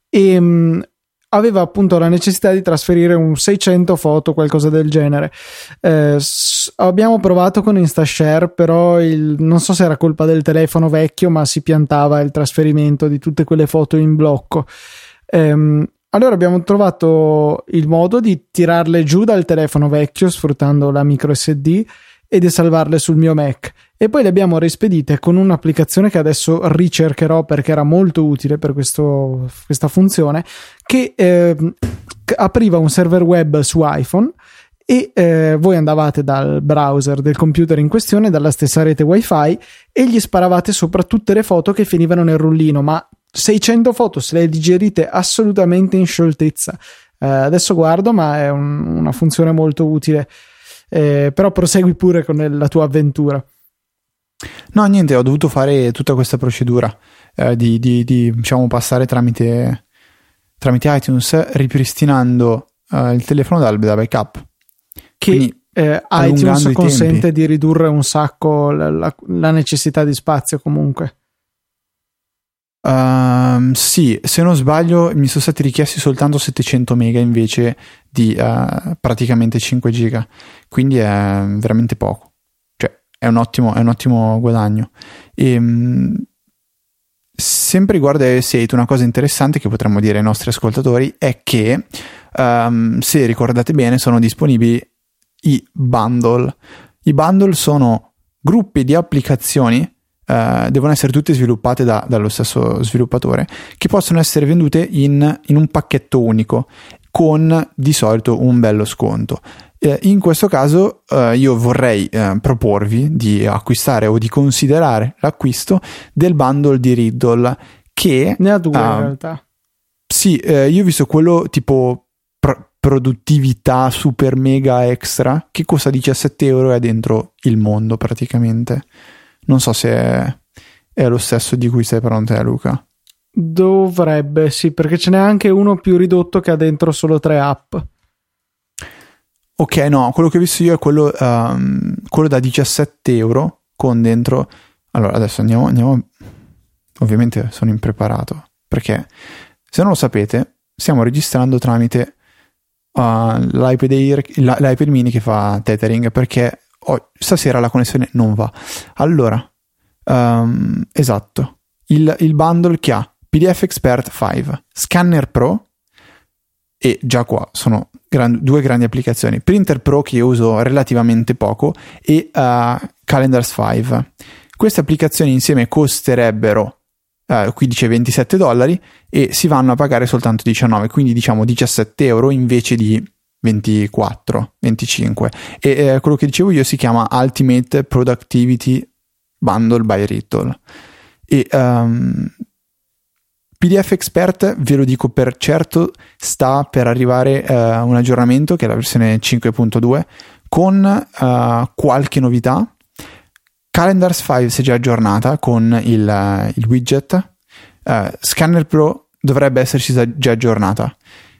e mh, mm, aveva appunto la necessità di trasferire un 600 foto, qualcosa del genere. Eh, s- abbiamo provato con InstaShare, però il, non so se era colpa del telefono vecchio, ma si piantava il trasferimento di tutte quelle foto in blocco. Um, allora abbiamo trovato il modo di tirarle giù dal telefono vecchio sfruttando la micro SD e di salvarle sul mio Mac. E poi le abbiamo rispedite con un'applicazione che adesso ricercherò perché era molto utile per questo, questa funzione che eh, apriva un server web su iPhone e eh, voi andavate dal browser del computer in questione, dalla stessa rete wifi e gli sparavate sopra tutte le foto che finivano nel rullino, ma 600 foto se le digerite assolutamente in scioltezza. Eh, adesso guardo, ma è un, una funzione molto utile. Eh, però prosegui pure con la tua avventura. No, niente, ho dovuto fare tutta questa procedura eh, di, di, di diciamo, passare tramite, tramite iTunes ripristinando eh, il telefono da, da backup. Che Quindi, eh, iTunes consente di ridurre un sacco la, la, la necessità di spazio comunque. Uh, sì, se non sbaglio mi sono stati richiesti soltanto 700 mega invece di uh, praticamente 5 giga, quindi è veramente poco, cioè è un ottimo, è un ottimo guadagno. E, um, sempre riguardo a S8 una cosa interessante che potremmo dire ai nostri ascoltatori è che um, se ricordate bene sono disponibili i bundle. I bundle sono gruppi di applicazioni Uh, devono essere tutte sviluppate da, dallo stesso sviluppatore, che possono essere vendute in, in, un pacchetto unico con di solito un bello sconto. Uh, in questo caso uh, io vorrei proporvi di acquistare o di considerare l'acquisto del bundle di Riddle che... Ne ha due in realtà. Sì, io ho visto quello tipo pr- produttività super mega extra che costa 17 euro e è dentro il mondo praticamente. Non so se è, è lo stesso di cui stai parlando te, Luca. Dovrebbe, sì, perché ce n'è anche uno più ridotto che ha dentro solo tre app. Ok, no, quello che ho visto io è quello, um, quello da 17 euro con dentro. Allora, adesso andiamo, andiamo. Ovviamente sono impreparato perché se non lo sapete, stiamo registrando tramite uh, l'iPad, Air, l'iPad mini che fa tethering perché oh, stasera la connessione non va. Allora, um, esatto, il, il bundle che ha PDF Expert 5, Scanner Pro e già qua sono gran, due grandi applicazioni, Printer Pro che uso relativamente poco e uh, Calendars 5. Queste applicazioni insieme costerebbero uh, qui dice 27 dollari e si vanno a pagare soltanto 19, quindi diciamo 17 euro invece di 24, 25 e eh, quello che dicevo io si chiama Ultimate Productivity Bundle by Riddle e um, ehm, PDF Expert ve lo dico per certo sta per arrivare uh, un aggiornamento che è la versione 5.2 con uh, qualche novità. Calendars 5 si è già aggiornata con il, uh, il widget. Scanner Pro dovrebbe esserci già aggiornata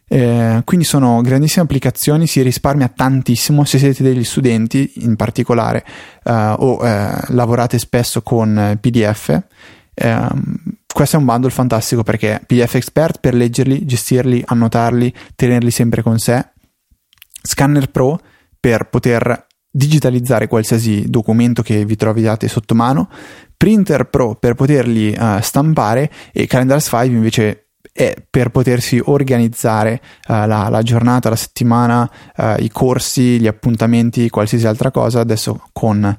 eh, quindi sono grandissime applicazioni, si risparmia tantissimo se siete degli studenti in particolare eh, o eh, lavorate spesso con PDF. Ehm, questo è un bundle fantastico perché PDF Expert per leggerli, gestirli, annotarli, tenerli sempre con sé. Scanner Pro per poter digitalizzare qualsiasi documento che vi troviate sotto mano, Printer Pro per poterli uh, stampare e Calendars 5 invece è per potersi organizzare uh, la, la, giornata, la settimana, uh, i corsi, gli appuntamenti, qualsiasi altra cosa, adesso con,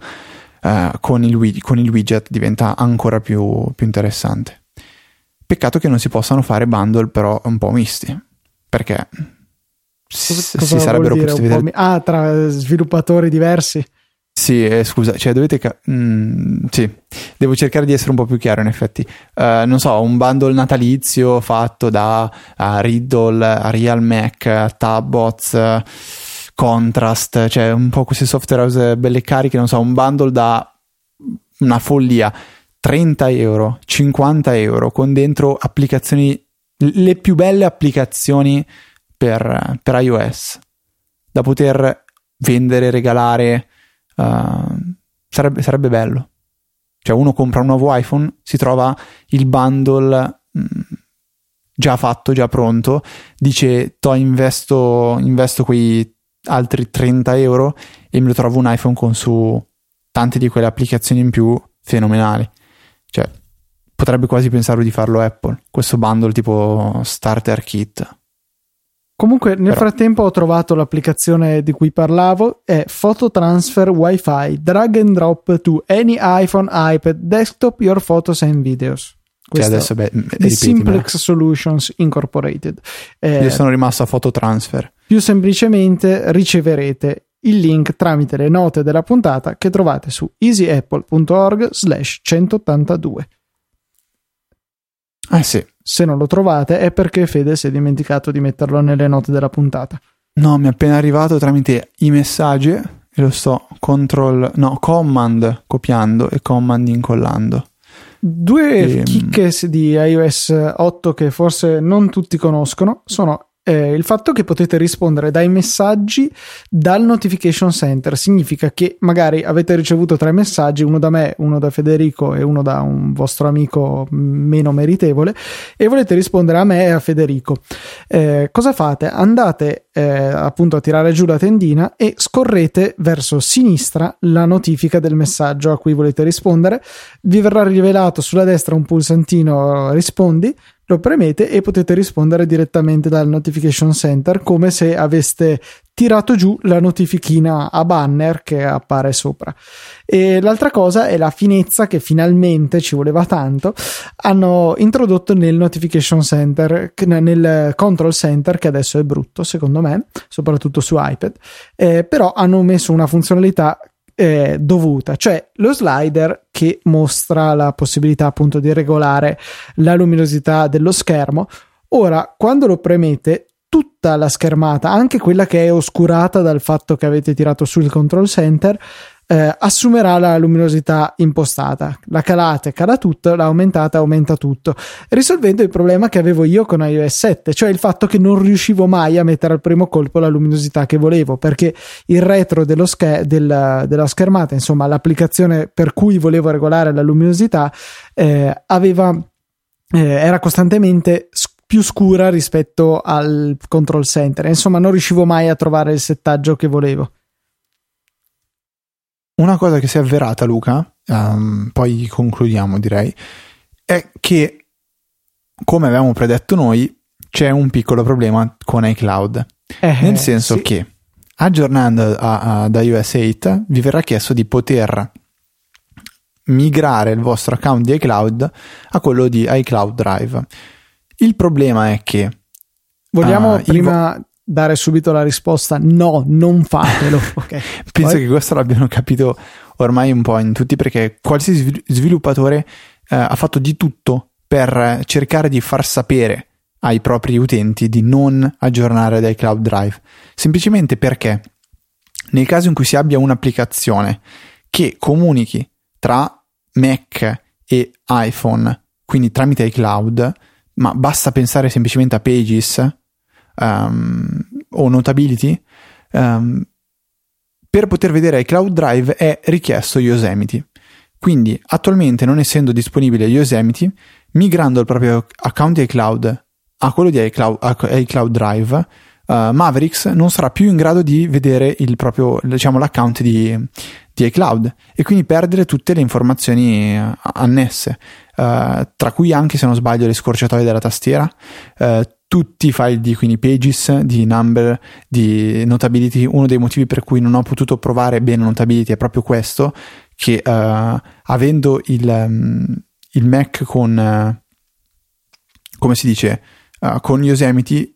uh, con, il, con il, widget diventa ancora più, più, interessante. Peccato che non si possano fare bundle però un po' misti, perché si, si sarebbero potuti vedere... Mi- ah, tra sviluppatori diversi? Sì, eh, scusa, cioè dovete... Ca- mm, sì, devo cercare di essere un po' più chiaro in effetti. Uh, non so, un bundle natalizio fatto da uh, Riddle, Real Mac, Tabbots, Contrast, cioè un po' queste software house belle cariche, non so, un bundle da una follia, 30 euro, 50 euro, con dentro applicazioni, le più belle applicazioni per, per iOS, da poter vendere, regalare uh, sarebbe, sarebbe, bello. Cioè uno compra un nuovo iPhone, si trova il bundle mh, mm, già fatto, già pronto, dice to investo, investo quei altri 30 euro e me lo trovo un iPhone con su tante di quelle applicazioni in più fenomenali. Cioè, potrebbe quasi pensare di farlo Apple, questo bundle tipo starter kit. Comunque, nel Però... frattempo ho trovato l'applicazione di cui parlavo, è Photo Transfer Wi-Fi, drag and drop to any iPhone, iPad, desktop, your photos and videos. Questo adesso, beh, di Simplex Solutions Incorporated. Eh, Io sono rimasto a Photo Transfer. Più semplicemente riceverete il link tramite le note della puntata che trovate su easyapple.org slash 182. Eh sì. Se non lo trovate è perché Fede si è dimenticato di metterlo nelle note della puntata. No, mi è appena arrivato tramite i messaggi e lo sto control, no, command copiando e command incollando. Due e... Ehm. chicche di iOS 8 che forse non tutti conoscono sono eh, il fatto che potete rispondere dai messaggi dal notification center significa che magari avete ricevuto tre messaggi, uno da me, uno da Federico e uno da un vostro amico meno meritevole e volete rispondere a me e a Federico. Eh, cosa fate? Andate eh, appunto a tirare giù la tendina e scorrete verso sinistra la notifica del messaggio a cui volete rispondere. Vi verrà rivelato sulla destra un pulsantino rispondi lo premete e potete rispondere direttamente dal notification center come se aveste tirato giù la notifichina a banner che appare sopra. E l'altra cosa è la finezza che finalmente ci voleva tanto hanno introdotto nel notification center, nel control center che adesso è brutto secondo me, soprattutto su iPad, eh, però hanno messo una funzionalità eh, dovuta, cioè lo slider che mostra la possibilità appunto di regolare la luminosità dello schermo. Ora, quando lo premete, tutta la schermata, anche quella che è oscurata dal fatto che avete tirato sul control center, eh, assumerà la luminosità impostata. La calate, cala tutto, la aumentate, aumenta tutto, risolvendo il problema che avevo io con iOS 7, cioè il fatto che non riuscivo mai a mettere al primo colpo la luminosità che volevo, perché il retro scher- del, della schermata, insomma l'applicazione per cui volevo regolare la luminosità, eh, aveva, eh, era costantemente più scura rispetto al control center. Insomma, non riuscivo mai a trovare il settaggio che volevo. Una cosa che si è avverata, Luca, um, poi concludiamo direi, è che, come avevamo predetto noi, c'è un piccolo problema con iCloud. Eh, nel senso sì. che aggiornando ad iOS 8 vi verrà chiesto di poter migrare il vostro account di iCloud a quello di iCloud Drive. Il problema è che Vogliamo uh, prima vo- dare subito la risposta no, non fatelo. Okay. Penso Poi... che questo l'abbiano capito ormai un po' in tutti perché qualsiasi sviluppatore eh, ha fatto di tutto per cercare di far sapere ai propri utenti di non aggiornare dai cloud drive, semplicemente perché nel caso in cui si abbia un'applicazione che comunichi tra Mac e iPhone, quindi tramite iCloud, ma basta pensare semplicemente a Pages, um, o Notability, um, per poter vedere iCloud Drive è richiesto Yosemite. Quindi, attualmente non essendo disponibile Yosemite, migrando il proprio account iCloud a quello di iCloud, iCloud Drive, uh, Mavericks non sarà più in grado di vedere il proprio, diciamo, l'account di, di iCloud e quindi perdere tutte le informazioni uh, annesse, uh, tra cui anche, se non sbaglio, le scorciatoie della tastiera, tutti i file di quindi pages, di number, di notability. Uno dei motivi per cui non ho potuto provare bene notability è proprio questo, che uh, avendo il, um, il, Mac con, uh, come si dice, uh, con Yosemite,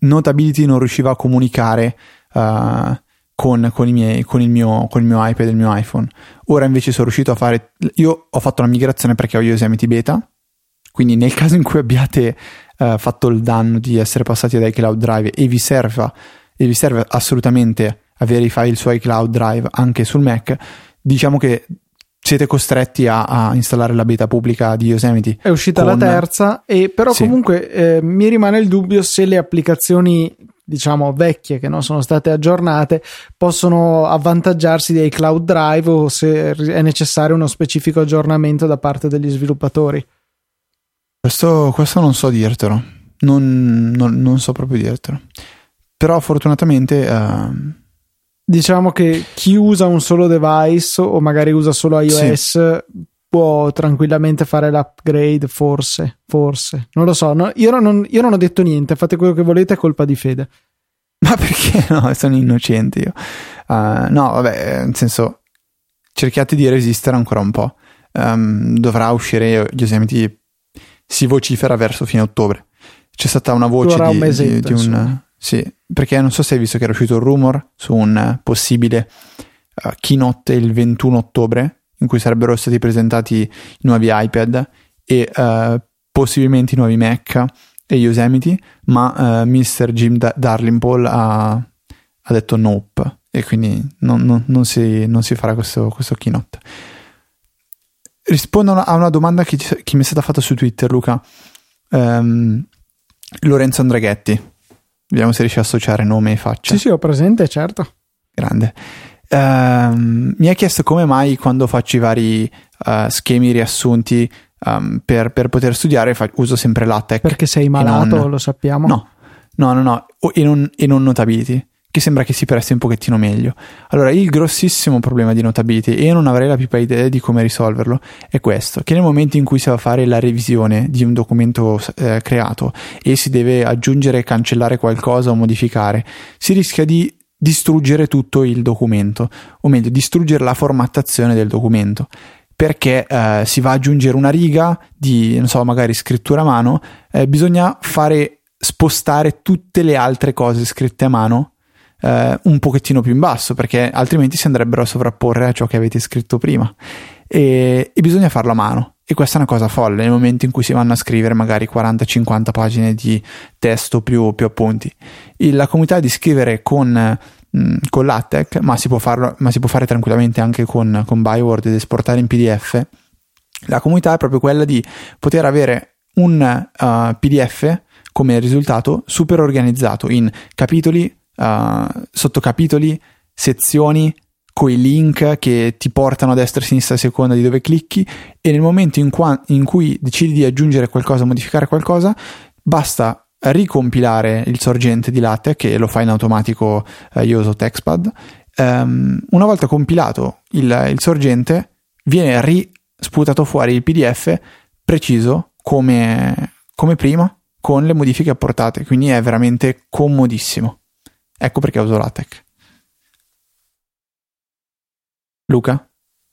notability non riusciva a comunicare con, con, miei, con, il mio, con, il mio, iPad e il mio iPhone. Ora invece sono riuscito a fare, io ho fatto la migrazione perché ho Yosemite Beta, quindi nel caso in cui abbiate uh, fatto il danno di essere passati ad iCloud Drive e vi, serva, e vi serve assolutamente avere i file su iCloud Drive anche sul Mac, diciamo che siete costretti a, a, installare la beta pubblica di Yosemite. È uscita con... la terza, e però sì. comunque eh, mi rimane il dubbio se le applicazioni diciamo vecchie che non sono state aggiornate possono avvantaggiarsi dei cloud drive o se è necessario uno specifico aggiornamento da parte degli sviluppatori. Questo, questo non so dirtelo, non, non, non, so proprio dirtelo. Però fortunatamente... Uh... Diciamo che chi usa un solo device o magari usa solo iOS sì. può tranquillamente fare l'upgrade, forse, forse, non lo so, no, io, non, io, non, ho detto niente, fate quello che volete, è colpa di Fede. Ma perché no? Sono innocente io. Uh, no, vabbè, nel senso, cerchiate di resistere ancora un po'. Um, dovrà uscire Yosemite, si vocifera verso fine ottobre. C'è stata una voce di, un mesetto, di, di un... Sì, perché non so se hai visto che era uscito il rumor su un possibile uh, keynote il 21 ottobre in cui sarebbero stati presentati i nuovi iPad e uh, possibilmente i nuovi Mac e Yosemite, ma uh, Mr. Jim da- Darlingpole ha, ha, detto nope e quindi non, non, non, si, non si, farà questo, questo, keynote. Rispondo a una domanda che, che, mi è stata fatta su Twitter, Luca. Um, Lorenzo Andraghetti. Vediamo se riesci a associare nome e faccia. Sì, sì, ho presente, certo. Grande. Uh, mi ha chiesto come mai quando faccio i vari uh, schemi riassunti um, per, per, poter studiare fa- uso sempre LaTeX. Perché sei malato, non... lo sappiamo. No, no, no, no. e, non, e non Notability che sembra che si presti un pochettino meglio. Allora, il grossissimo problema di Notability, e io non avrei la più pallida idea di come risolverlo, è questo, che nel momento in cui si va a fare la revisione di un documento eh, creato e si deve aggiungere, cancellare qualcosa o modificare, si rischia di distruggere tutto il documento, o meglio, distruggere la formattazione del documento perché eh, si va ad aggiungere una riga di, non so, magari scrittura a mano, eh, bisogna fare spostare tutte le altre cose scritte a mano eh, un pochettino più in basso perché altrimenti si andrebbero a sovrapporre a ciò che avete scritto prima e, e bisogna farlo a mano e questa è una cosa folle nel momento in cui si vanno a scrivere magari 40-50 pagine di testo più, più appunti e la comunità di scrivere con mm, con LaTeX, ma si può, farlo, ma si può fare tranquillamente anche con, con Byword ed esportare in PDF. La comunità è proprio quella di poter avere un uh, PDF come risultato super organizzato in capitoli, uh, sottocapitoli, sezioni, con i link che ti portano a destra, a sinistra, a seconda di dove clicchi e nel momento in, qua- in cui decidi di aggiungere qualcosa, modificare qualcosa, basta ricompilare il sorgente di latte che lo fa in automatico eh, io uso TextPad um, una volta compilato il, il sorgente viene risputato fuori il pdf preciso come, come prima con le modifiche apportate quindi è veramente comodissimo Ecco perché uso LaTeX. Luca?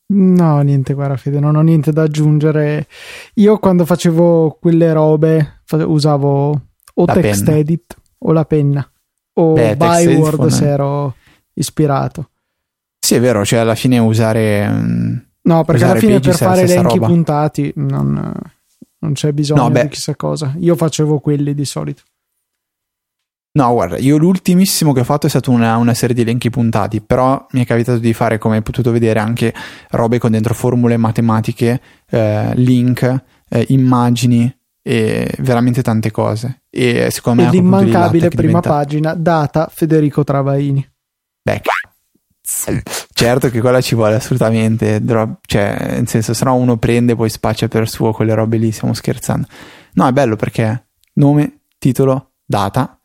No, niente, guarda Fede, non ho niente da aggiungere. Io quando facevo quelle robe usavo o la TextEdit penna. o la penna o Beh, Byword se ero ispirato. Sì, è vero, cioè alla fine usare... Mm, no, perché usare alla fine per fare elenchi roba. puntati non, non c'è bisogno no, di chissà cosa. Io facevo quelli di solito. No, guarda, io l'ultimissimo che ho fatto è stato una, una, serie di elenchi puntati, però mi è capitato di fare, come hai potuto vedere, anche robe con dentro formule matematiche, eh, link, eh, immagini e veramente tante cose. E secondo me... E l'immancabile prima diventa... pagina, data Federico Travaini. Beh, certo che quella ci vuole assolutamente, cioè, nel senso, se no uno prende poi spaccia per suo quelle robe lì, stiamo scherzando. No, è bello perché nome, titolo, data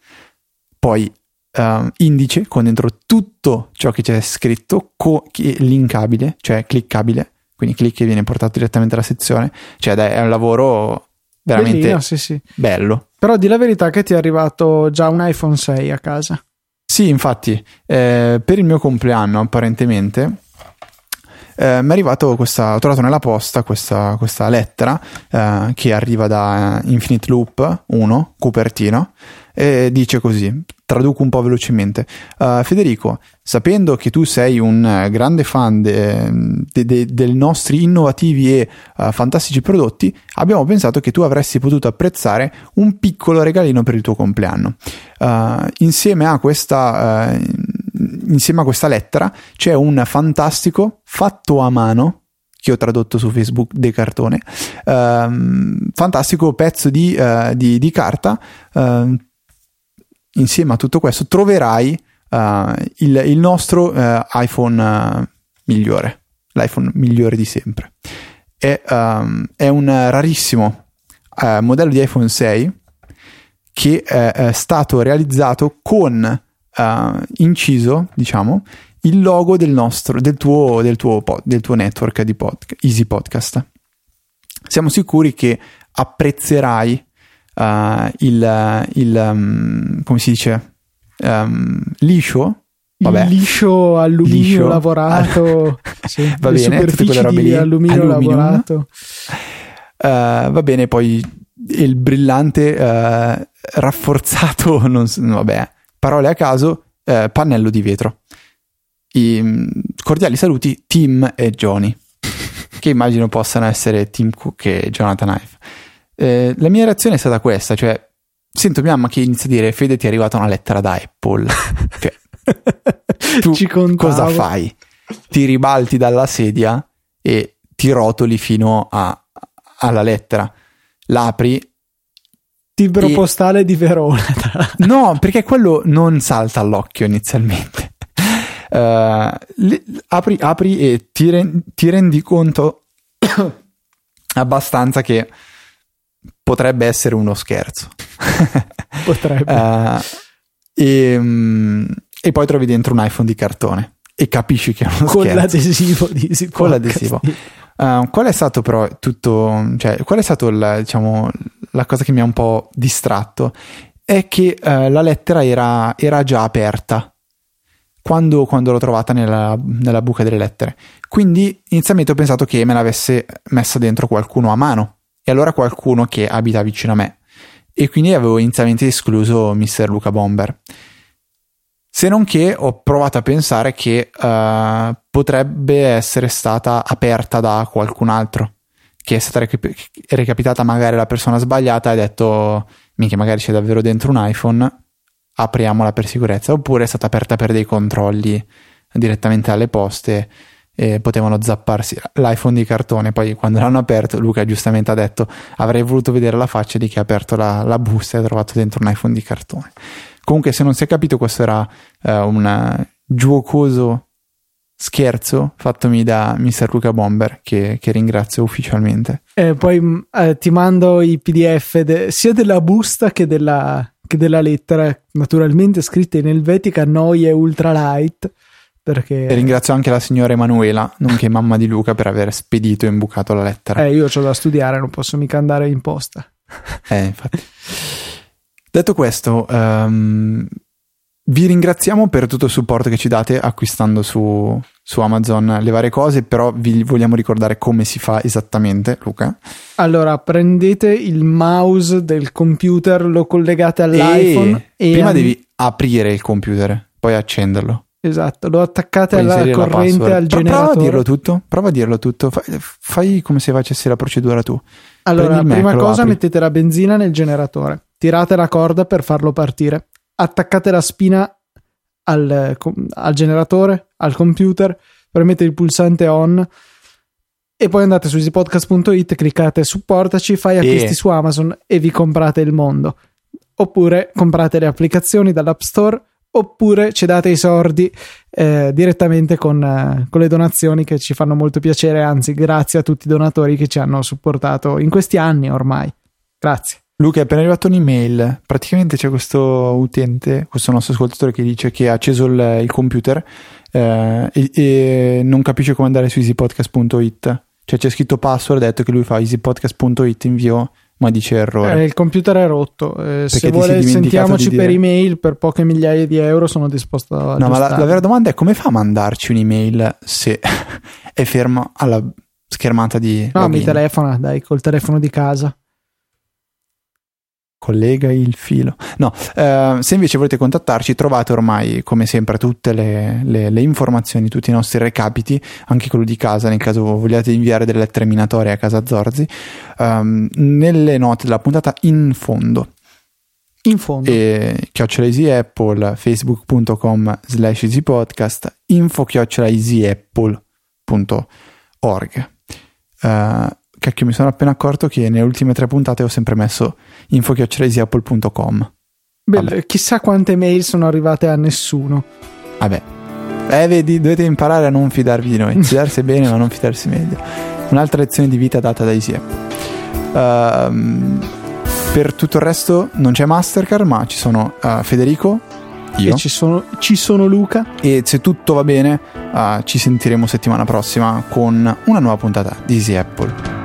poi uh, indice con dentro tutto ciò che c'è scritto, co- linkabile, cioè cliccabile, quindi clicchi e viene portato direttamente alla sezione, cioè dai, è un lavoro veramente Bellino, sì, sì. bello. Però di la verità che ti è arrivato già un iPhone 6 a casa. Sì, infatti, eh, per il mio compleanno apparentemente eh, mi è arrivato questa, ho trovato nella posta questa, questa lettera eh, che arriva da Infinite Loop 1, Cupertino, e dice così, traduco un po' velocemente. Uh, Federico, sapendo che tu sei un grande fan dei de, de, de nostri innovativi e uh, fantastici prodotti, abbiamo pensato che tu avresti potuto apprezzare un piccolo regalino per il tuo compleanno. Uh, insieme a questa insieme a questa lettera c'è un fantastico fatto a mano che ho tradotto su Facebook de cartone um, fantastico pezzo di, uh, di, di carta uh, insieme a tutto questo troverai uh, il, il, nostro uh, iPhone uh, migliore, l'iPhone migliore di sempre. È, um, è un rarissimo modello di iPhone 6 che è stato realizzato con inciso, diciamo, il logo del nostro, del tuo, del tuo, del tuo network di podcast, Easy Podcast. siamo sicuri che apprezzerai uh, il, il um, come si dice? Um, liscio? Vabbè. Il liscio alluminio liscio. lavorato. Sì, va bene tutte quelle robe lì. alluminio lavorato. Uh, va bene poi il brillante uh, rafforzato non, vabbè parole a caso uh, pannello di vetro. I, mm, cordiali saluti Tim e Johnny che immagino possano essere Tim Cook e Jonathan Ive eh, la mia reazione è stata questa, cioè sento mia mamma che inizia a dire Fede ti è arrivata una lettera da Apple. cioè, tu cosa fai? Ti ribalti dalla sedia e ti rotoli fino a, alla lettera. L'apri. Libro e... postale di Verona. no, perché quello non salta all'occhio inizialmente. Uh, le, apri, apri, e ti, re, ti rendi conto abbastanza che potrebbe essere uno scherzo. potrebbe. uh, e, um, e, poi trovi dentro un iPhone di cartone e capisci che è uno Con scherzo. l'adesivo di Con l'adesivo. Uh, qual è stato però tutto, cioè, qual è stato la, diciamo, la cosa che mi ha un po' distratto? È che uh, la lettera era, era già aperta quando, quando, l'ho trovata nella, nella buca delle lettere. Quindi inizialmente ho pensato che me l'avesse messa dentro qualcuno a mano allora qualcuno che abita vicino a me. E quindi avevo inizialmente escluso Mr. Luca Bomber. Se non che ho provato a pensare che uh, potrebbe essere stata aperta da qualcun altro, che è stata recap- recapitata magari la persona sbagliata e ha detto, minchia, magari c'è davvero dentro un iPhone, apriamola per sicurezza, oppure è stata aperta per dei controlli direttamente alle poste e potevano zapparsi l'iPhone di cartone. Poi quando l'hanno aperto, Luca giustamente ha detto: Avrei voluto vedere la faccia di chi ha aperto la, la busta e ha trovato dentro un iPhone di cartone. Comunque, se non si è capito, questo era uh, un giocoso scherzo fattomi da Mr. Luca Bomber che, che ringrazio ufficialmente. E poi eh, ti mando i PDF de- sia della busta che della, della lettera, naturalmente scritte in Helvetica Noie Ultralight. Perché... E ringrazio anche la signora Emanuela, nonché mamma di Luca, per aver spedito e imbucato la lettera. Eh, io ho da studiare, non posso mica andare in posta. Eh, infatti. Detto questo, um, vi ringraziamo per tutto il supporto che ci date acquistando su, su, Amazon le varie cose, però vi vogliamo ricordare come si fa esattamente, Luca. Allora, prendete il mouse del computer, lo collegate all'iPhone e, e prima an- devi aprire il computer, poi accenderlo. Esatto, lo attaccate alla corrente al generatore. Prova a dirlo tutto, prova a dirlo tutto, fai, fai come se facessi la procedura tu. Allora, prima cosa mettete la benzina nel generatore, tirate la corda per farlo partire, attaccate la spina al, al generatore, al computer, premete il pulsante on e poi andate su easypodcast.it, cliccate supportaci, fai acquisti e... su Amazon e vi comprate il mondo. Oppure comprate le applicazioni dall'App Store oppure ci date i sordi eh, direttamente con, eh, con, le donazioni che ci fanno molto piacere, anzi grazie a tutti i donatori che ci hanno supportato in questi anni ormai. Grazie. Luca, è appena arrivata un'email, praticamente c'è questo utente, questo nostro ascoltatore che dice che ha acceso il, il computer eh, e, e, non capisce come andare su easypodcast.it. Cioè c'è scritto password, ha detto che lui fa easypodcast.it, invio ma dice errore. Eh, il computer è rotto. Eh, se vuole sentiamoci per email per poche migliaia di euro sono disposto a... No, ma la, la, vera domanda è come fa a mandarci un'email se è fermo alla schermata di... No, login? mi telefona, dai, col telefono di casa collega il filo. No, eh, se invece volete contattarci trovate ormai come sempre tutte le, le, le, informazioni, tutti i nostri recapiti, anche quello di casa nel caso vogliate inviare delle lettere minatorie a casa Zorzi, um, nelle note della puntata in fondo. In fondo. E chiocciola Easy Apple, facebook.com slash easypodcast, info chiocciola easyapple.org. Uh, cacchio, mi sono appena accorto che nelle ultime tre puntate ho sempre messo info.apple.com. Bello, chissà quante mail sono arrivate a nessuno. Vabbè. Eh, vedi, dovete imparare a non fidarvi di noi. Fidarsi bene, ma non fidarsi meglio. Un'altra lezione di vita data da Easy uh, per tutto il resto non c'è Mastercard, ma ci sono uh, Federico, io. E ci sono, ci sono Luca. E se tutto va bene, uh, ci sentiremo settimana prossima con una nuova puntata di Easy Apple.